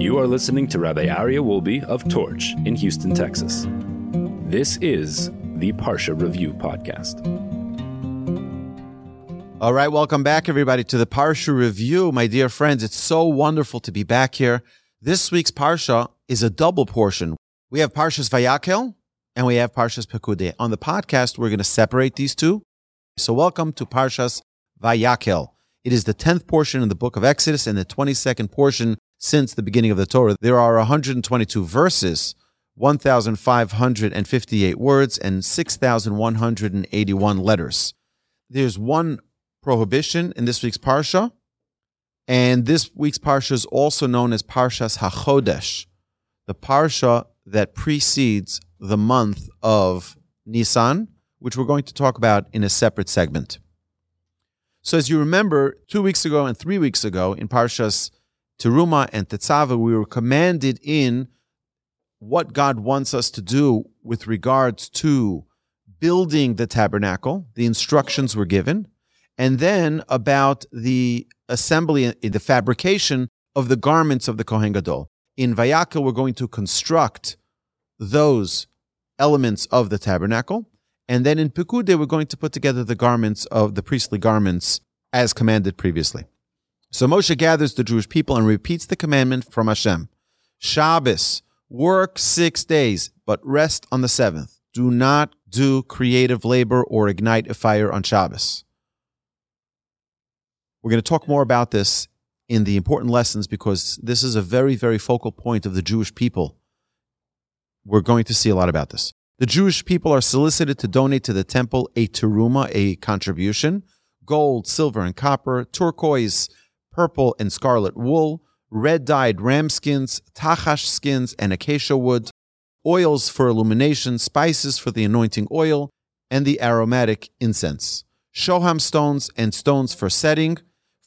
You are listening to Rabbi Aryeh Wolbe of Torch in Houston, Texas. This is the Parsha Review Podcast. All right, welcome back, everybody, to the Parsha Review. My dear friends, it's so wonderful to be back here. This week's Parsha is a double portion. We have Parshas Vayakheil and we have Parshas Pekudei. On the podcast, we're going to separate these two. So welcome to Parshas Vayakheil. It is the 10th portion in the book of Exodus and the 22nd portion since the beginning of the Torah. There are 122 verses, 1,558 words, and 6,181 letters. There's one prohibition in this week's Parsha, and this week's Parsha is also known as Parshas HaChodesh, the Parsha that precedes the month of Nisan, which we're going to talk about in a separate segment. So, as you remember, two weeks ago and three weeks ago in Parshas Teruma and Tetzava, we were commanded in what God wants us to do with regards to building the tabernacle. The instructions were given. And then about the assembly, the fabrication of the garments of the Kohen Gadol. In Vayakheil, we're going to construct those elements of the tabernacle. And then in Pekudei, we're going to put together the garments of the priestly garments as commanded previously. So Moshe gathers the Jewish people and repeats the commandment from Hashem. Shabbos, work six days, but rest on the seventh. Do not do creative labor or ignite a fire on Shabbos. We're going to talk more about this in the important lessons because this is a very, very focal point of the Jewish people. We're going to see a lot about this. The Jewish people are solicited to donate to the temple a teruma, a contribution, gold, silver, and copper, turquoise, purple, and scarlet wool, red dyed ram skins, tachash skins, and acacia wood, oils for illumination, spices for the anointing oil, and the aromatic incense, shoham stones and stones for setting,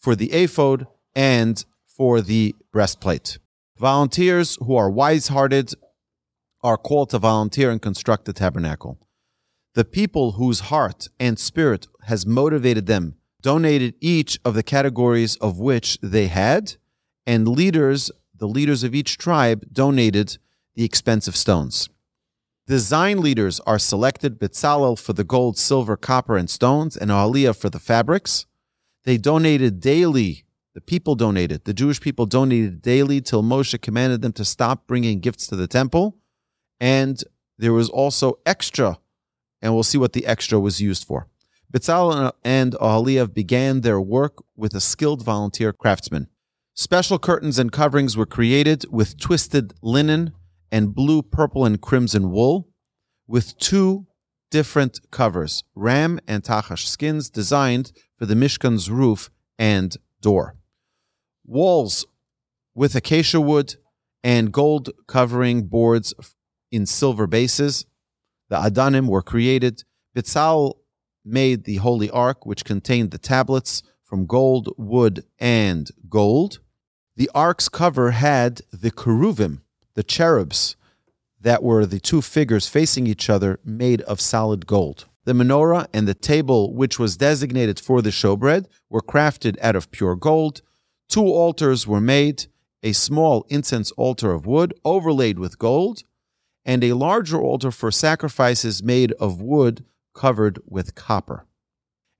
for the ephod, and for the breastplate. Volunteers who are wise hearted are called to volunteer and construct the tabernacle. The people whose heart and spirit has motivated them donated each of the categories of which they had, and leaders, the leaders of each tribe, donated the expensive stones. Design leaders are selected Betzalel for the gold, silver, copper, and stones, and Ahaliav for the fabrics. They donated daily. The people donated. The Jewish people donated daily till Moshe commanded them to stop bringing gifts to the temple and there was also extra, and we'll see what the extra was used for. Betzalel and Ahaliav began their work with a skilled volunteer craftsman. Special curtains and coverings were created with twisted linen and blue, purple, and crimson wool, with two different covers, ram and tachash skins designed for the Mishkan's roof and door. Walls with acacia wood and gold covering boards in silver bases. The Adanim were created. Betzalel made the Holy Ark, which contained the tablets from gold, wood, and gold. The ark's cover had the cheruvim, the cherubs, that were the two figures facing each other made of solid gold. The menorah and the table, which was designated for the showbread, were crafted out of pure gold. Two altars were made a small incense altar of wood overlaid with gold, and a larger altar for sacrifices made of wood covered with copper.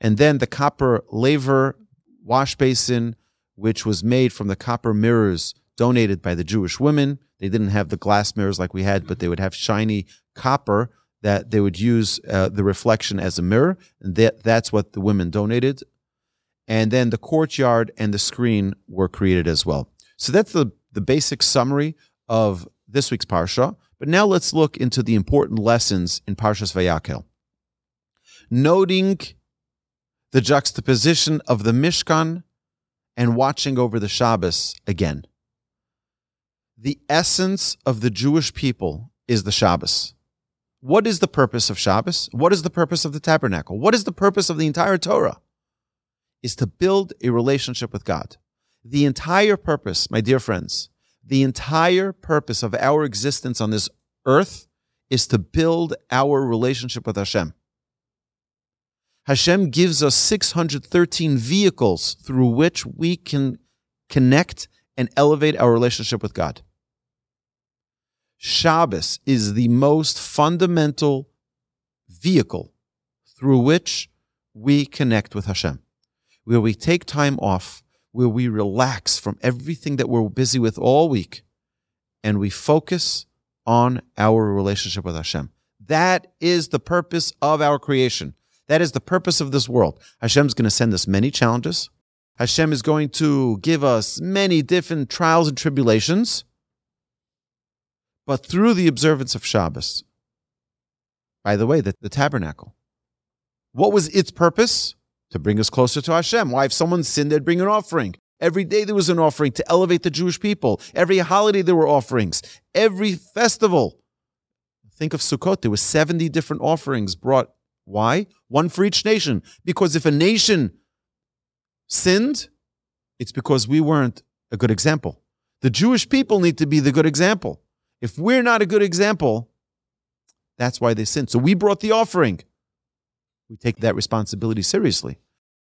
And then the copper laver wash basin, which was made from the copper mirrors donated by the Jewish women. They didn't have the glass mirrors like we had, but they would have shiny copper that they would use uh, the reflection as a mirror. And that, that's what the women donated. And then the courtyard and the screen were created as well. So that's the, the basic summary of this week's Parsha. But now let's look into the important lessons in Parshas Vayakheil. Noting the juxtaposition of the Mishkan and watching over the Shabbos again. The essence of the Jewish people is the Shabbos. What is the purpose of Shabbos? What is the purpose of the tabernacle? What is the purpose of the entire Torah? Is to build a relationship with God. The entire purpose, my dear friends, the entire purpose of our existence on this earth is to build our relationship with Hashem. Hashem gives us 613 vehicles through which we can connect and elevate our relationship with God. Shabbos is the most fundamental vehicle through which we connect with Hashem, where we take time off, where we relax from everything that we're busy with all week, and we focus on our relationship with Hashem. That is the purpose of our creation. That is the purpose of this world. Hashem's going to send us many challenges. Hashem is going to give us many different trials and tribulations. But through the observance of Shabbos, by the way, the, the tabernacle, what was its purpose? To bring us closer to Hashem. Why, if someone sinned, they'd bring an offering. Every day there was an offering to elevate the Jewish people. Every holiday there were offerings. Every festival. Think of Sukkot. There were 70 different offerings brought. Why? One for each nation. Because if a nation sinned, it's because we weren't a good example. The Jewish people need to be the good example. If we're not a good example, that's why they sinned. So we brought the offering. We take that responsibility seriously.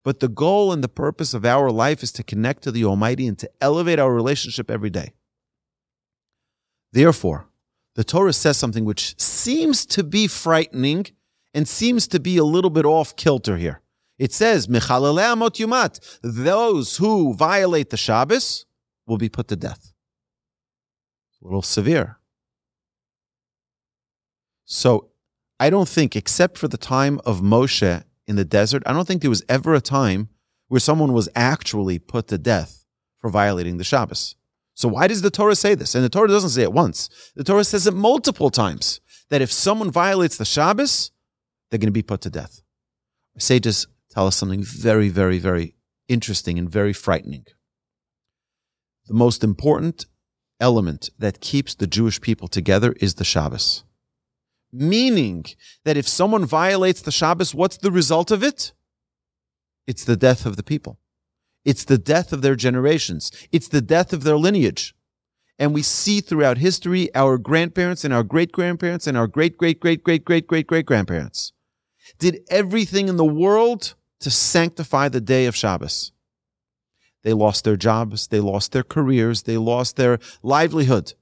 But the goal and the purpose of our life is to connect to the Almighty and to elevate our relationship every day. Therefore, the Torah says something which seems to be frightening and seems to be a little bit off kilter here. It says, yumat, those who violate the Shabbos will be put to death. A little severe. So I don't think, except for the time of Moshe in the desert, I don't think there was ever a time where someone was actually put to death for violating the Shabbos. So why does the Torah say this? And the Torah doesn't say it once. The Torah says it multiple times that if someone violates the Shabbos, they're going to be put to death. Sages tell us something very, very, very interesting and very frightening. The most important element that keeps the Jewish people together is the Shabbos. Meaning that if someone violates the Shabbos, what's the result of it? It's the death of the people. It's the death of their generations. It's the death of their lineage. And we see throughout history our grandparents and our great grandparents and our great great great great great great great grandparents did everything in the world to sanctify the day of Shabbos. They lost their jobs, they lost their careers, they lost their livelihood.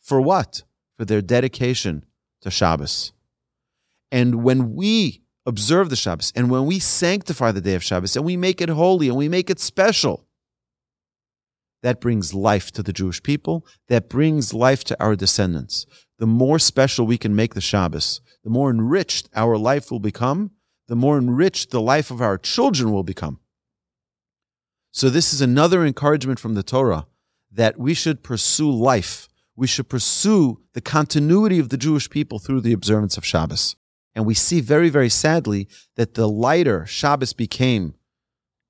For what? For their dedication to Shabbos. And when we observe the Shabbos and when we sanctify the day of Shabbos and we make it holy and we make it special, that brings life to the Jewish people. That brings life to our descendants. The more special we can make the Shabbos, the more enriched our life will become, the more enriched the life of our children will become. So, this is another encouragement from the Torah that we should pursue life we should pursue the continuity of the Jewish people through the observance of Shabbos. And we see very, very sadly that the lighter Shabbos became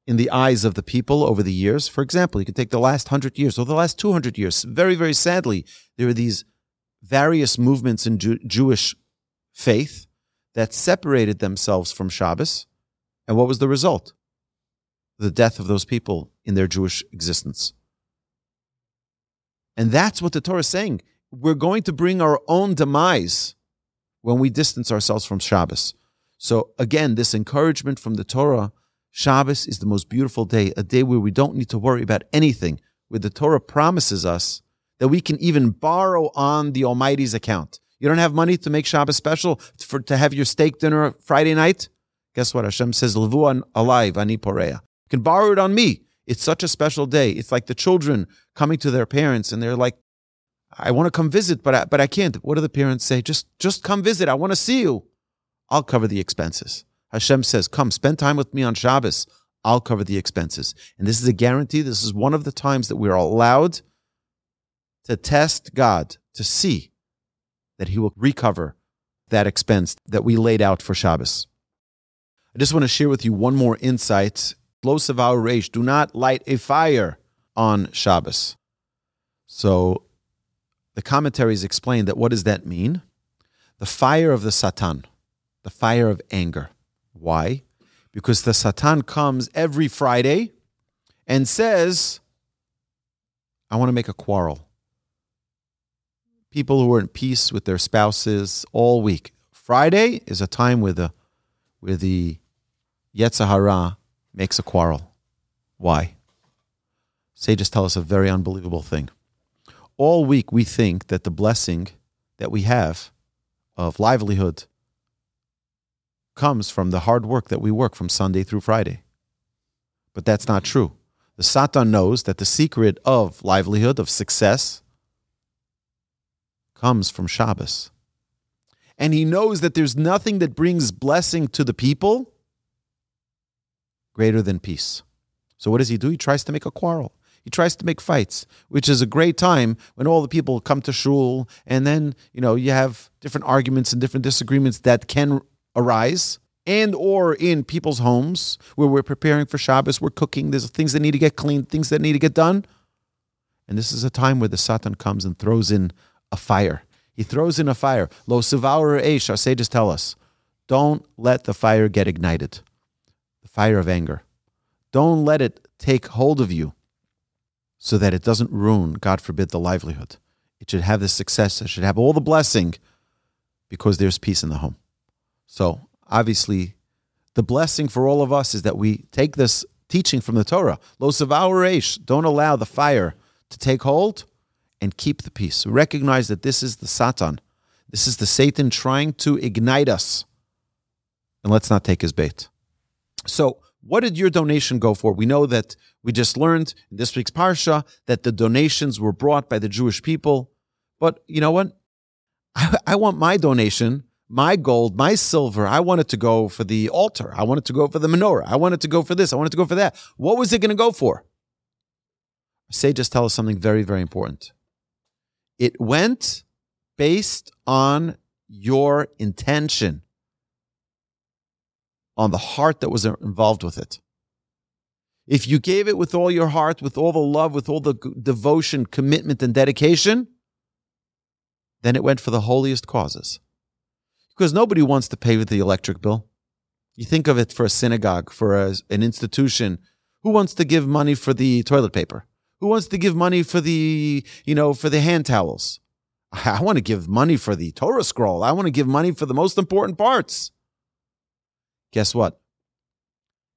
in the eyes of the people over the years. For example, you can take the last hundred years or the last 200 years. Very, very sadly, there are these various movements in Jew- Jewish faith that separated themselves from Shabbos. And what was the result? The death of those people in their Jewish existence. And that's what the Torah is saying. We're going to bring our own demise when we distance ourselves from Shabbos. So again, this encouragement from the Torah, Shabbos is the most beautiful day, a day where we don't need to worry about anything, where the Torah promises us that we can even borrow on the Almighty's account. You don't have money to make Shabbos special for to have your steak dinner Friday night? Guess what? Hashem says, Levu alive, ani poreya. You can borrow it on me. It's such a special day. It's like the children coming to their parents and they're like, I want to come visit, but I, but I can't. What do the parents say? Just, just come visit. I want to see you. I'll cover the expenses. Hashem says, come spend time with me on Shabbos. I'll cover the expenses. And this is a guarantee. This is one of the times that we are allowed to test God to see that he will recover that expense that we laid out for Shabbos. I just want to share with you one more insight explosive outrage. Do not light a fire on Shabbos. So the commentaries explain that what does that mean? The fire of the Satan, the fire of anger. Why? Because the Satan comes every Friday and says, I want to make a quarrel. People who are in peace with their spouses all week. Friday is a time where the where the Yetzer Hara makes a quarrel. Why? Sages tell us a very unbelievable thing. All week we think that the blessing that we have of livelihood comes from the hard work that we work from Sunday through Friday. But that's not true. The Satan knows that the secret of livelihood, of success, comes from Shabbos. And he knows that there's nothing that brings blessing to the people greater than peace. So what does he do? He tries to make a quarrel. He tries to make fights, which is a great time when all the people come to shul, and then you know you have different arguments and different disagreements that can arise, and or in people's homes where we're preparing for Shabbos, we're cooking. There's things that need to get cleaned, things that need to get done, and this is a time where the Satan comes and throws in a fire. He throws in a fire. Lo sivaur eish. Our sages tell us, don't let the fire get ignited the fire of anger. Don't let it take hold of you so that it doesn't ruin, God forbid, the livelihood. It should have the success, it should have all the blessing because there's peace in the home. So, obviously, the blessing for all of us is that we take this teaching from the Torah. Lo don't allow the fire to take hold and keep the peace. Recognize that this is the Satan. This is the Satan trying to ignite us. And let's not take his bait. So, what did your donation go for? We know that we just learned in this week's Parsha that the donations were brought by the Jewish people. But you know what? I, I want my donation, my gold, my silver, I want it to go for the altar. I want it to go for the menorah. I want it to go for this. I want it to go for that. What was it going to go for? Sages tell us something very, very important. It went based on your intention on the heart that was involved with it. If you gave it with all your heart, with all the love, with all the devotion, commitment, and dedication, then it went for the holiest causes. Because nobody wants to pay with the electric bill. You think of it for a synagogue, for a, an institution. Who wants to give money for the toilet paper? Who wants to give money for the, you know, for the hand towels? I want to give money for the Torah scroll. I want to give money for the most important parts. Guess what?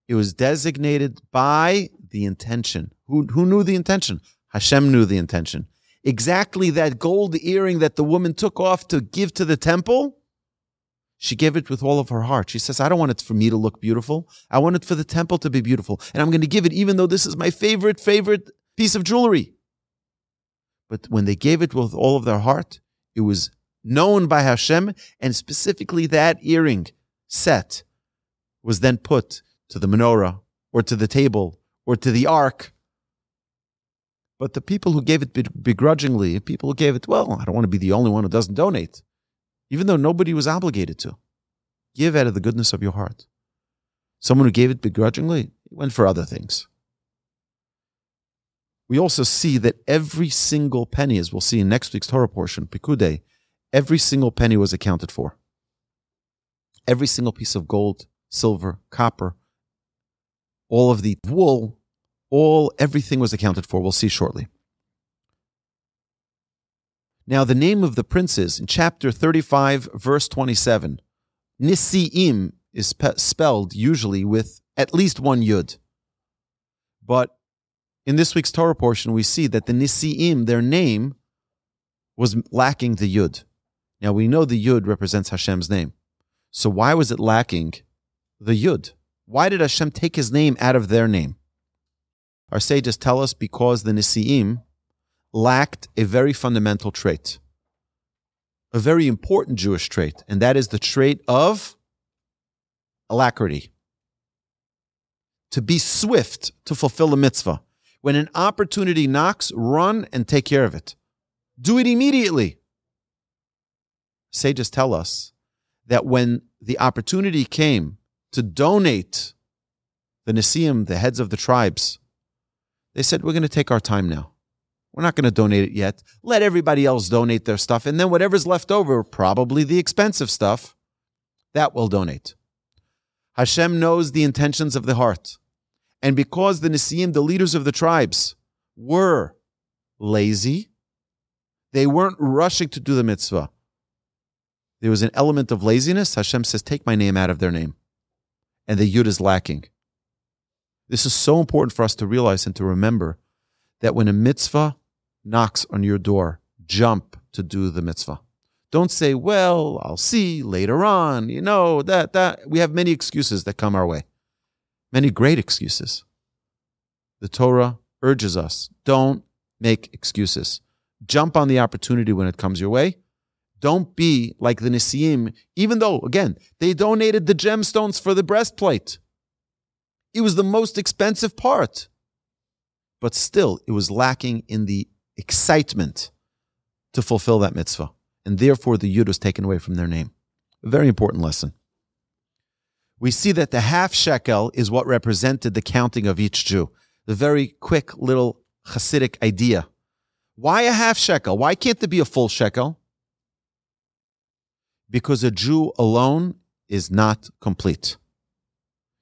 It was designated by the intention. Who, who knew the intention? Hashem knew the intention. Exactly that gold earring that the woman took off to give to the temple, she gave it with all of her heart. She says, I don't want it for me to look beautiful. I want it for the temple to be beautiful. And I'm going to give it even though this is my favorite, favorite piece of jewelry. But when they gave it with all of their heart, it was known by Hashem and specifically that earring set was then put to the menorah or to the table or to the ark. But the people who gave it begrudgingly, people who gave it, well, I don't want to be the only one who doesn't donate, even though nobody was obligated to. Give out of the goodness of your heart. Someone who gave it begrudgingly went for other things. We also see that every single penny, as we'll see in next week's Torah portion, Pekudei, every single penny was accounted for. Every single piece of gold silver, copper, all of the wool, all everything was accounted for. We'll see shortly. Now, the name of the princes in chapter 35, verse 27, Nisiim is spe- spelled usually with at least one yud. But in this week's Torah portion, we see that the Nisiim, their name, was lacking the yud. Now, we know the yud represents Hashem's name. So, why was it lacking the Yud. Why did Hashem take his name out of their name? Our sages tell us because the Nisi'im lacked a very fundamental trait, a very important Jewish trait, and that is the trait of alacrity. To be swift to fulfill a mitzvah. When an opportunity knocks, run and take care of it. Do it immediately. Sages tell us that when the opportunity came to donate the Nisim, the heads of the tribes, they said, We're going to take our time now. We're not going to donate it yet. Let everybody else donate their stuff. And then whatever's left over, probably the expensive stuff, that we'll donate. Hashem knows the intentions of the heart. And because the Nisim, the leaders of the tribes, were lazy, they weren't rushing to do the mitzvah. There was an element of laziness. Hashem says, Take my name out of their name and the yud is lacking. This is so important for us to realize and to remember that when a mitzvah knocks on your door, jump to do the mitzvah. Don't say, well, I'll see later on, you know, that, that. We have many excuses that come our way, many great excuses. The Torah urges us don't make excuses. Jump on the opportunity when it comes your way. Don't be like the Nisiim, even though, again, they donated the gemstones for the breastplate. It was the most expensive part. But still, it was lacking in the excitement to fulfill that mitzvah. And therefore, the yud was taken away from their name. A very important lesson. We see that the half shekel is what represented the counting of each Jew. The very quick little Hasidic idea. Why a half shekel? Why can't there be a full shekel? Because a Jew alone is not complete.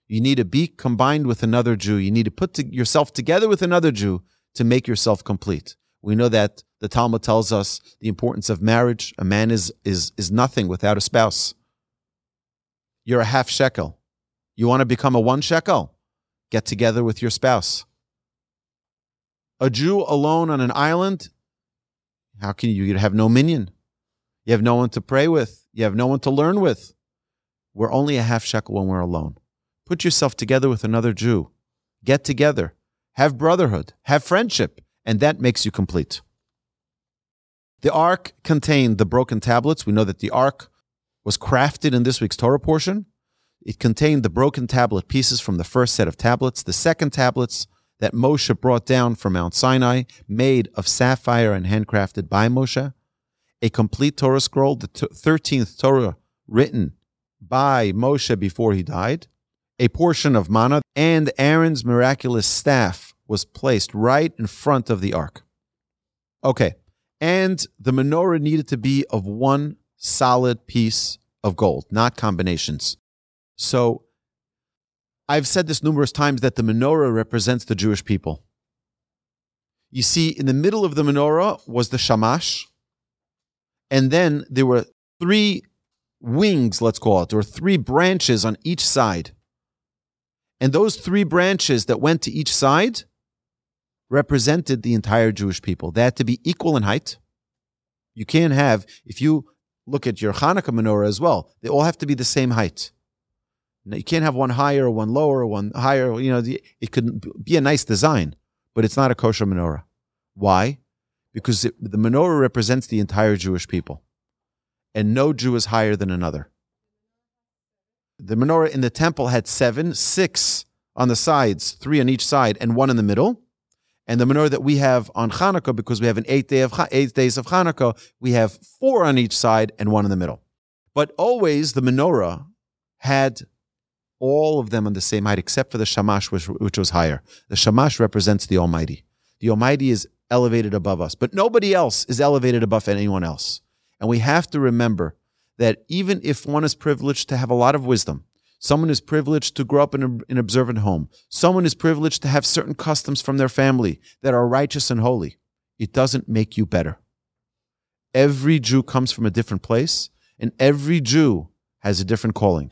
You need to be combined with another Jew. You need to put to yourself together with another Jew to make yourself complete. We know that the Talmud tells us the importance of marriage. A man is, is, is nothing without a spouse. You're a half shekel. You want to become a one shekel? Get together with your spouse. A Jew alone on an island, how can you? You have no minyan? You have no one to pray with. You have no one to learn with. We're only a half shekel when we're alone. Put yourself together with another Jew. Get together. Have brotherhood. Have friendship. And that makes you complete. The ark contained the broken tablets. We know that the ark was crafted in this week's Torah portion. It contained the broken tablet pieces from the first set of tablets, the second tablets that Moshe brought down from Mount Sinai, made of sapphire and handcrafted by Moshe, a complete Torah scroll, the 13th Torah written by Moshe before he died, a portion of manna, and Aaron's miraculous staff was placed right in front of the ark. Okay, and the menorah needed to be of one solid piece of gold, not combinations. So I've said this numerous times that the menorah represents the Jewish people. You see, in the middle of the menorah was the shamash, and then there were three wings, let's call it, or three branches on each side. And those three branches that went to each side represented the entire Jewish people. They had to be equal in height. You can't have, if you look at your Hanukkah menorah as well, they all have to be the same height. Now, you can't have one higher one lower one higher. You know, it could be a nice design, but it's not a kosher menorah. Why? Because it, the menorah represents the entire Jewish people, and no Jew is higher than another. The menorah in the temple had seven, six on the sides, three on each side, and one in the middle. And the menorah that we have on Hanukkah, because we have an eight day of eight days of Hanukkah, we have four on each side and one in the middle. But always the menorah had all of them on the same height, except for the shamash, which, which was higher. The shamash represents the Almighty. The Almighty is elevated above us, but nobody else is elevated above anyone else. And we have to remember that even if one is privileged to have a lot of wisdom, someone is privileged to grow up in an observant home, someone is privileged to have certain customs from their family that are righteous and holy, it doesn't make you better. Every Jew comes from a different place, and every Jew has a different calling.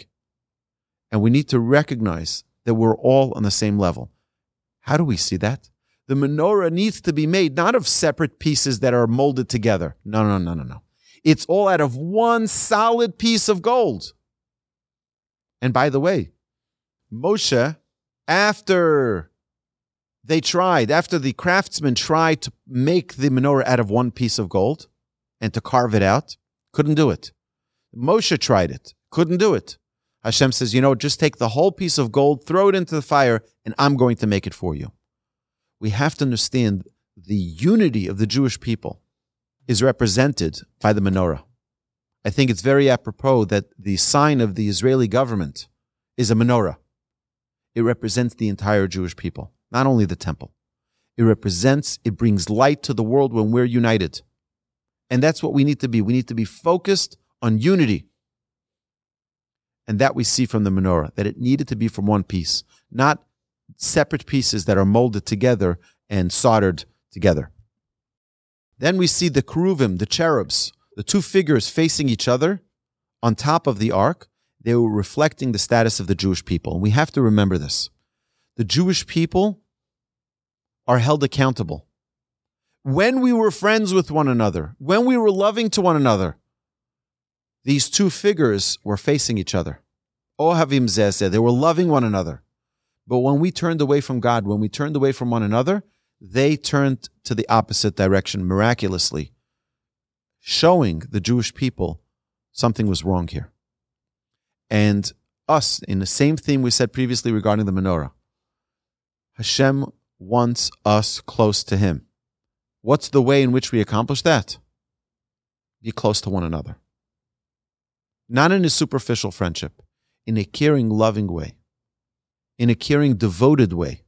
And we need to recognize that we're all on the same level. How do we see that? The menorah needs to be made not of separate pieces that are molded together. No, no, no, no, no. It's all out of one solid piece of gold. And by the way, Moshe, after they tried, after the craftsmen tried to make the menorah out of one piece of gold and to carve it out, couldn't do it. Moshe tried it, couldn't do it. Hashem says, you know, just take the whole piece of gold, throw it into the fire, and I'm going to make it for you. We have to understand the unity of the Jewish people is represented by the menorah. I think it's very apropos that the sign of the Israeli government is a menorah. It represents the entire Jewish people, not only the temple. It represents, it brings light to the world when we're united. And that's what we need to be. We need to be focused on unity. And that we see from the menorah, that it needed to be from one piece, not separate pieces that are molded together and soldered together. Then we see the cherubim, the cherubs, the two figures facing each other on top of the ark. They were reflecting the status of the Jewish people. And we have to remember this. The Jewish people are held accountable when we were friends with one another, when we were loving to one another, these two figures were facing each other. Oh, Ohavim said they were loving one another. But when we turned away from God, when we turned away from one another, they turned to the opposite direction miraculously, showing the Jewish people something was wrong here. And us, in the same theme we said previously regarding the menorah, Hashem wants us close to Him. What's the way in which we accomplish that? Be close to one another. Not in a superficial friendship, in a caring, loving way, in a caring, devoted way.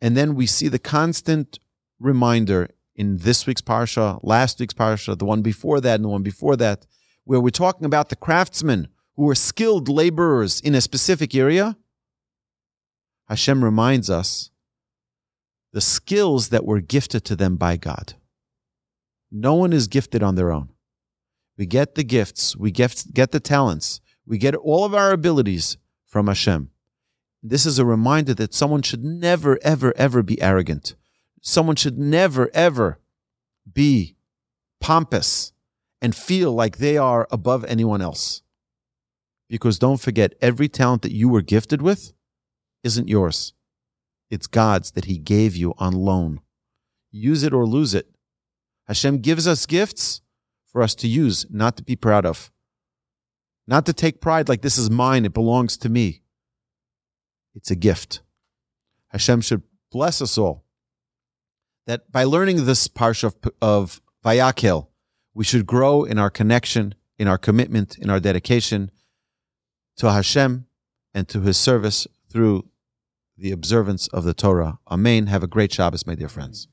And then we see the constant reminder in this week's parsha, last week's parsha, the one before that, and the one before that, where we're talking about the craftsmen who are skilled laborers in a specific area. Hashem reminds us the skills that were gifted to them by God. No one is gifted on their own. We get the gifts, we get, get the talents, we get all of our abilities from Hashem. This is a reminder that someone should never, ever, ever be arrogant. Someone should never, ever be pompous and feel like they are above anyone else. Because don't forget, every talent that you were gifted with isn't yours. It's God's that He gave you on loan. Use it or lose it. Hashem gives us gifts for us to use, not to be proud of. Not to take pride like this is mine, it belongs to me. It's a gift. Hashem should bless us all. That by learning this parsha of, of we should grow in our connection, in our commitment, in our dedication to Hashem and to His service through the observance of the Torah. Amen. Have a great Shabbos, my dear friends.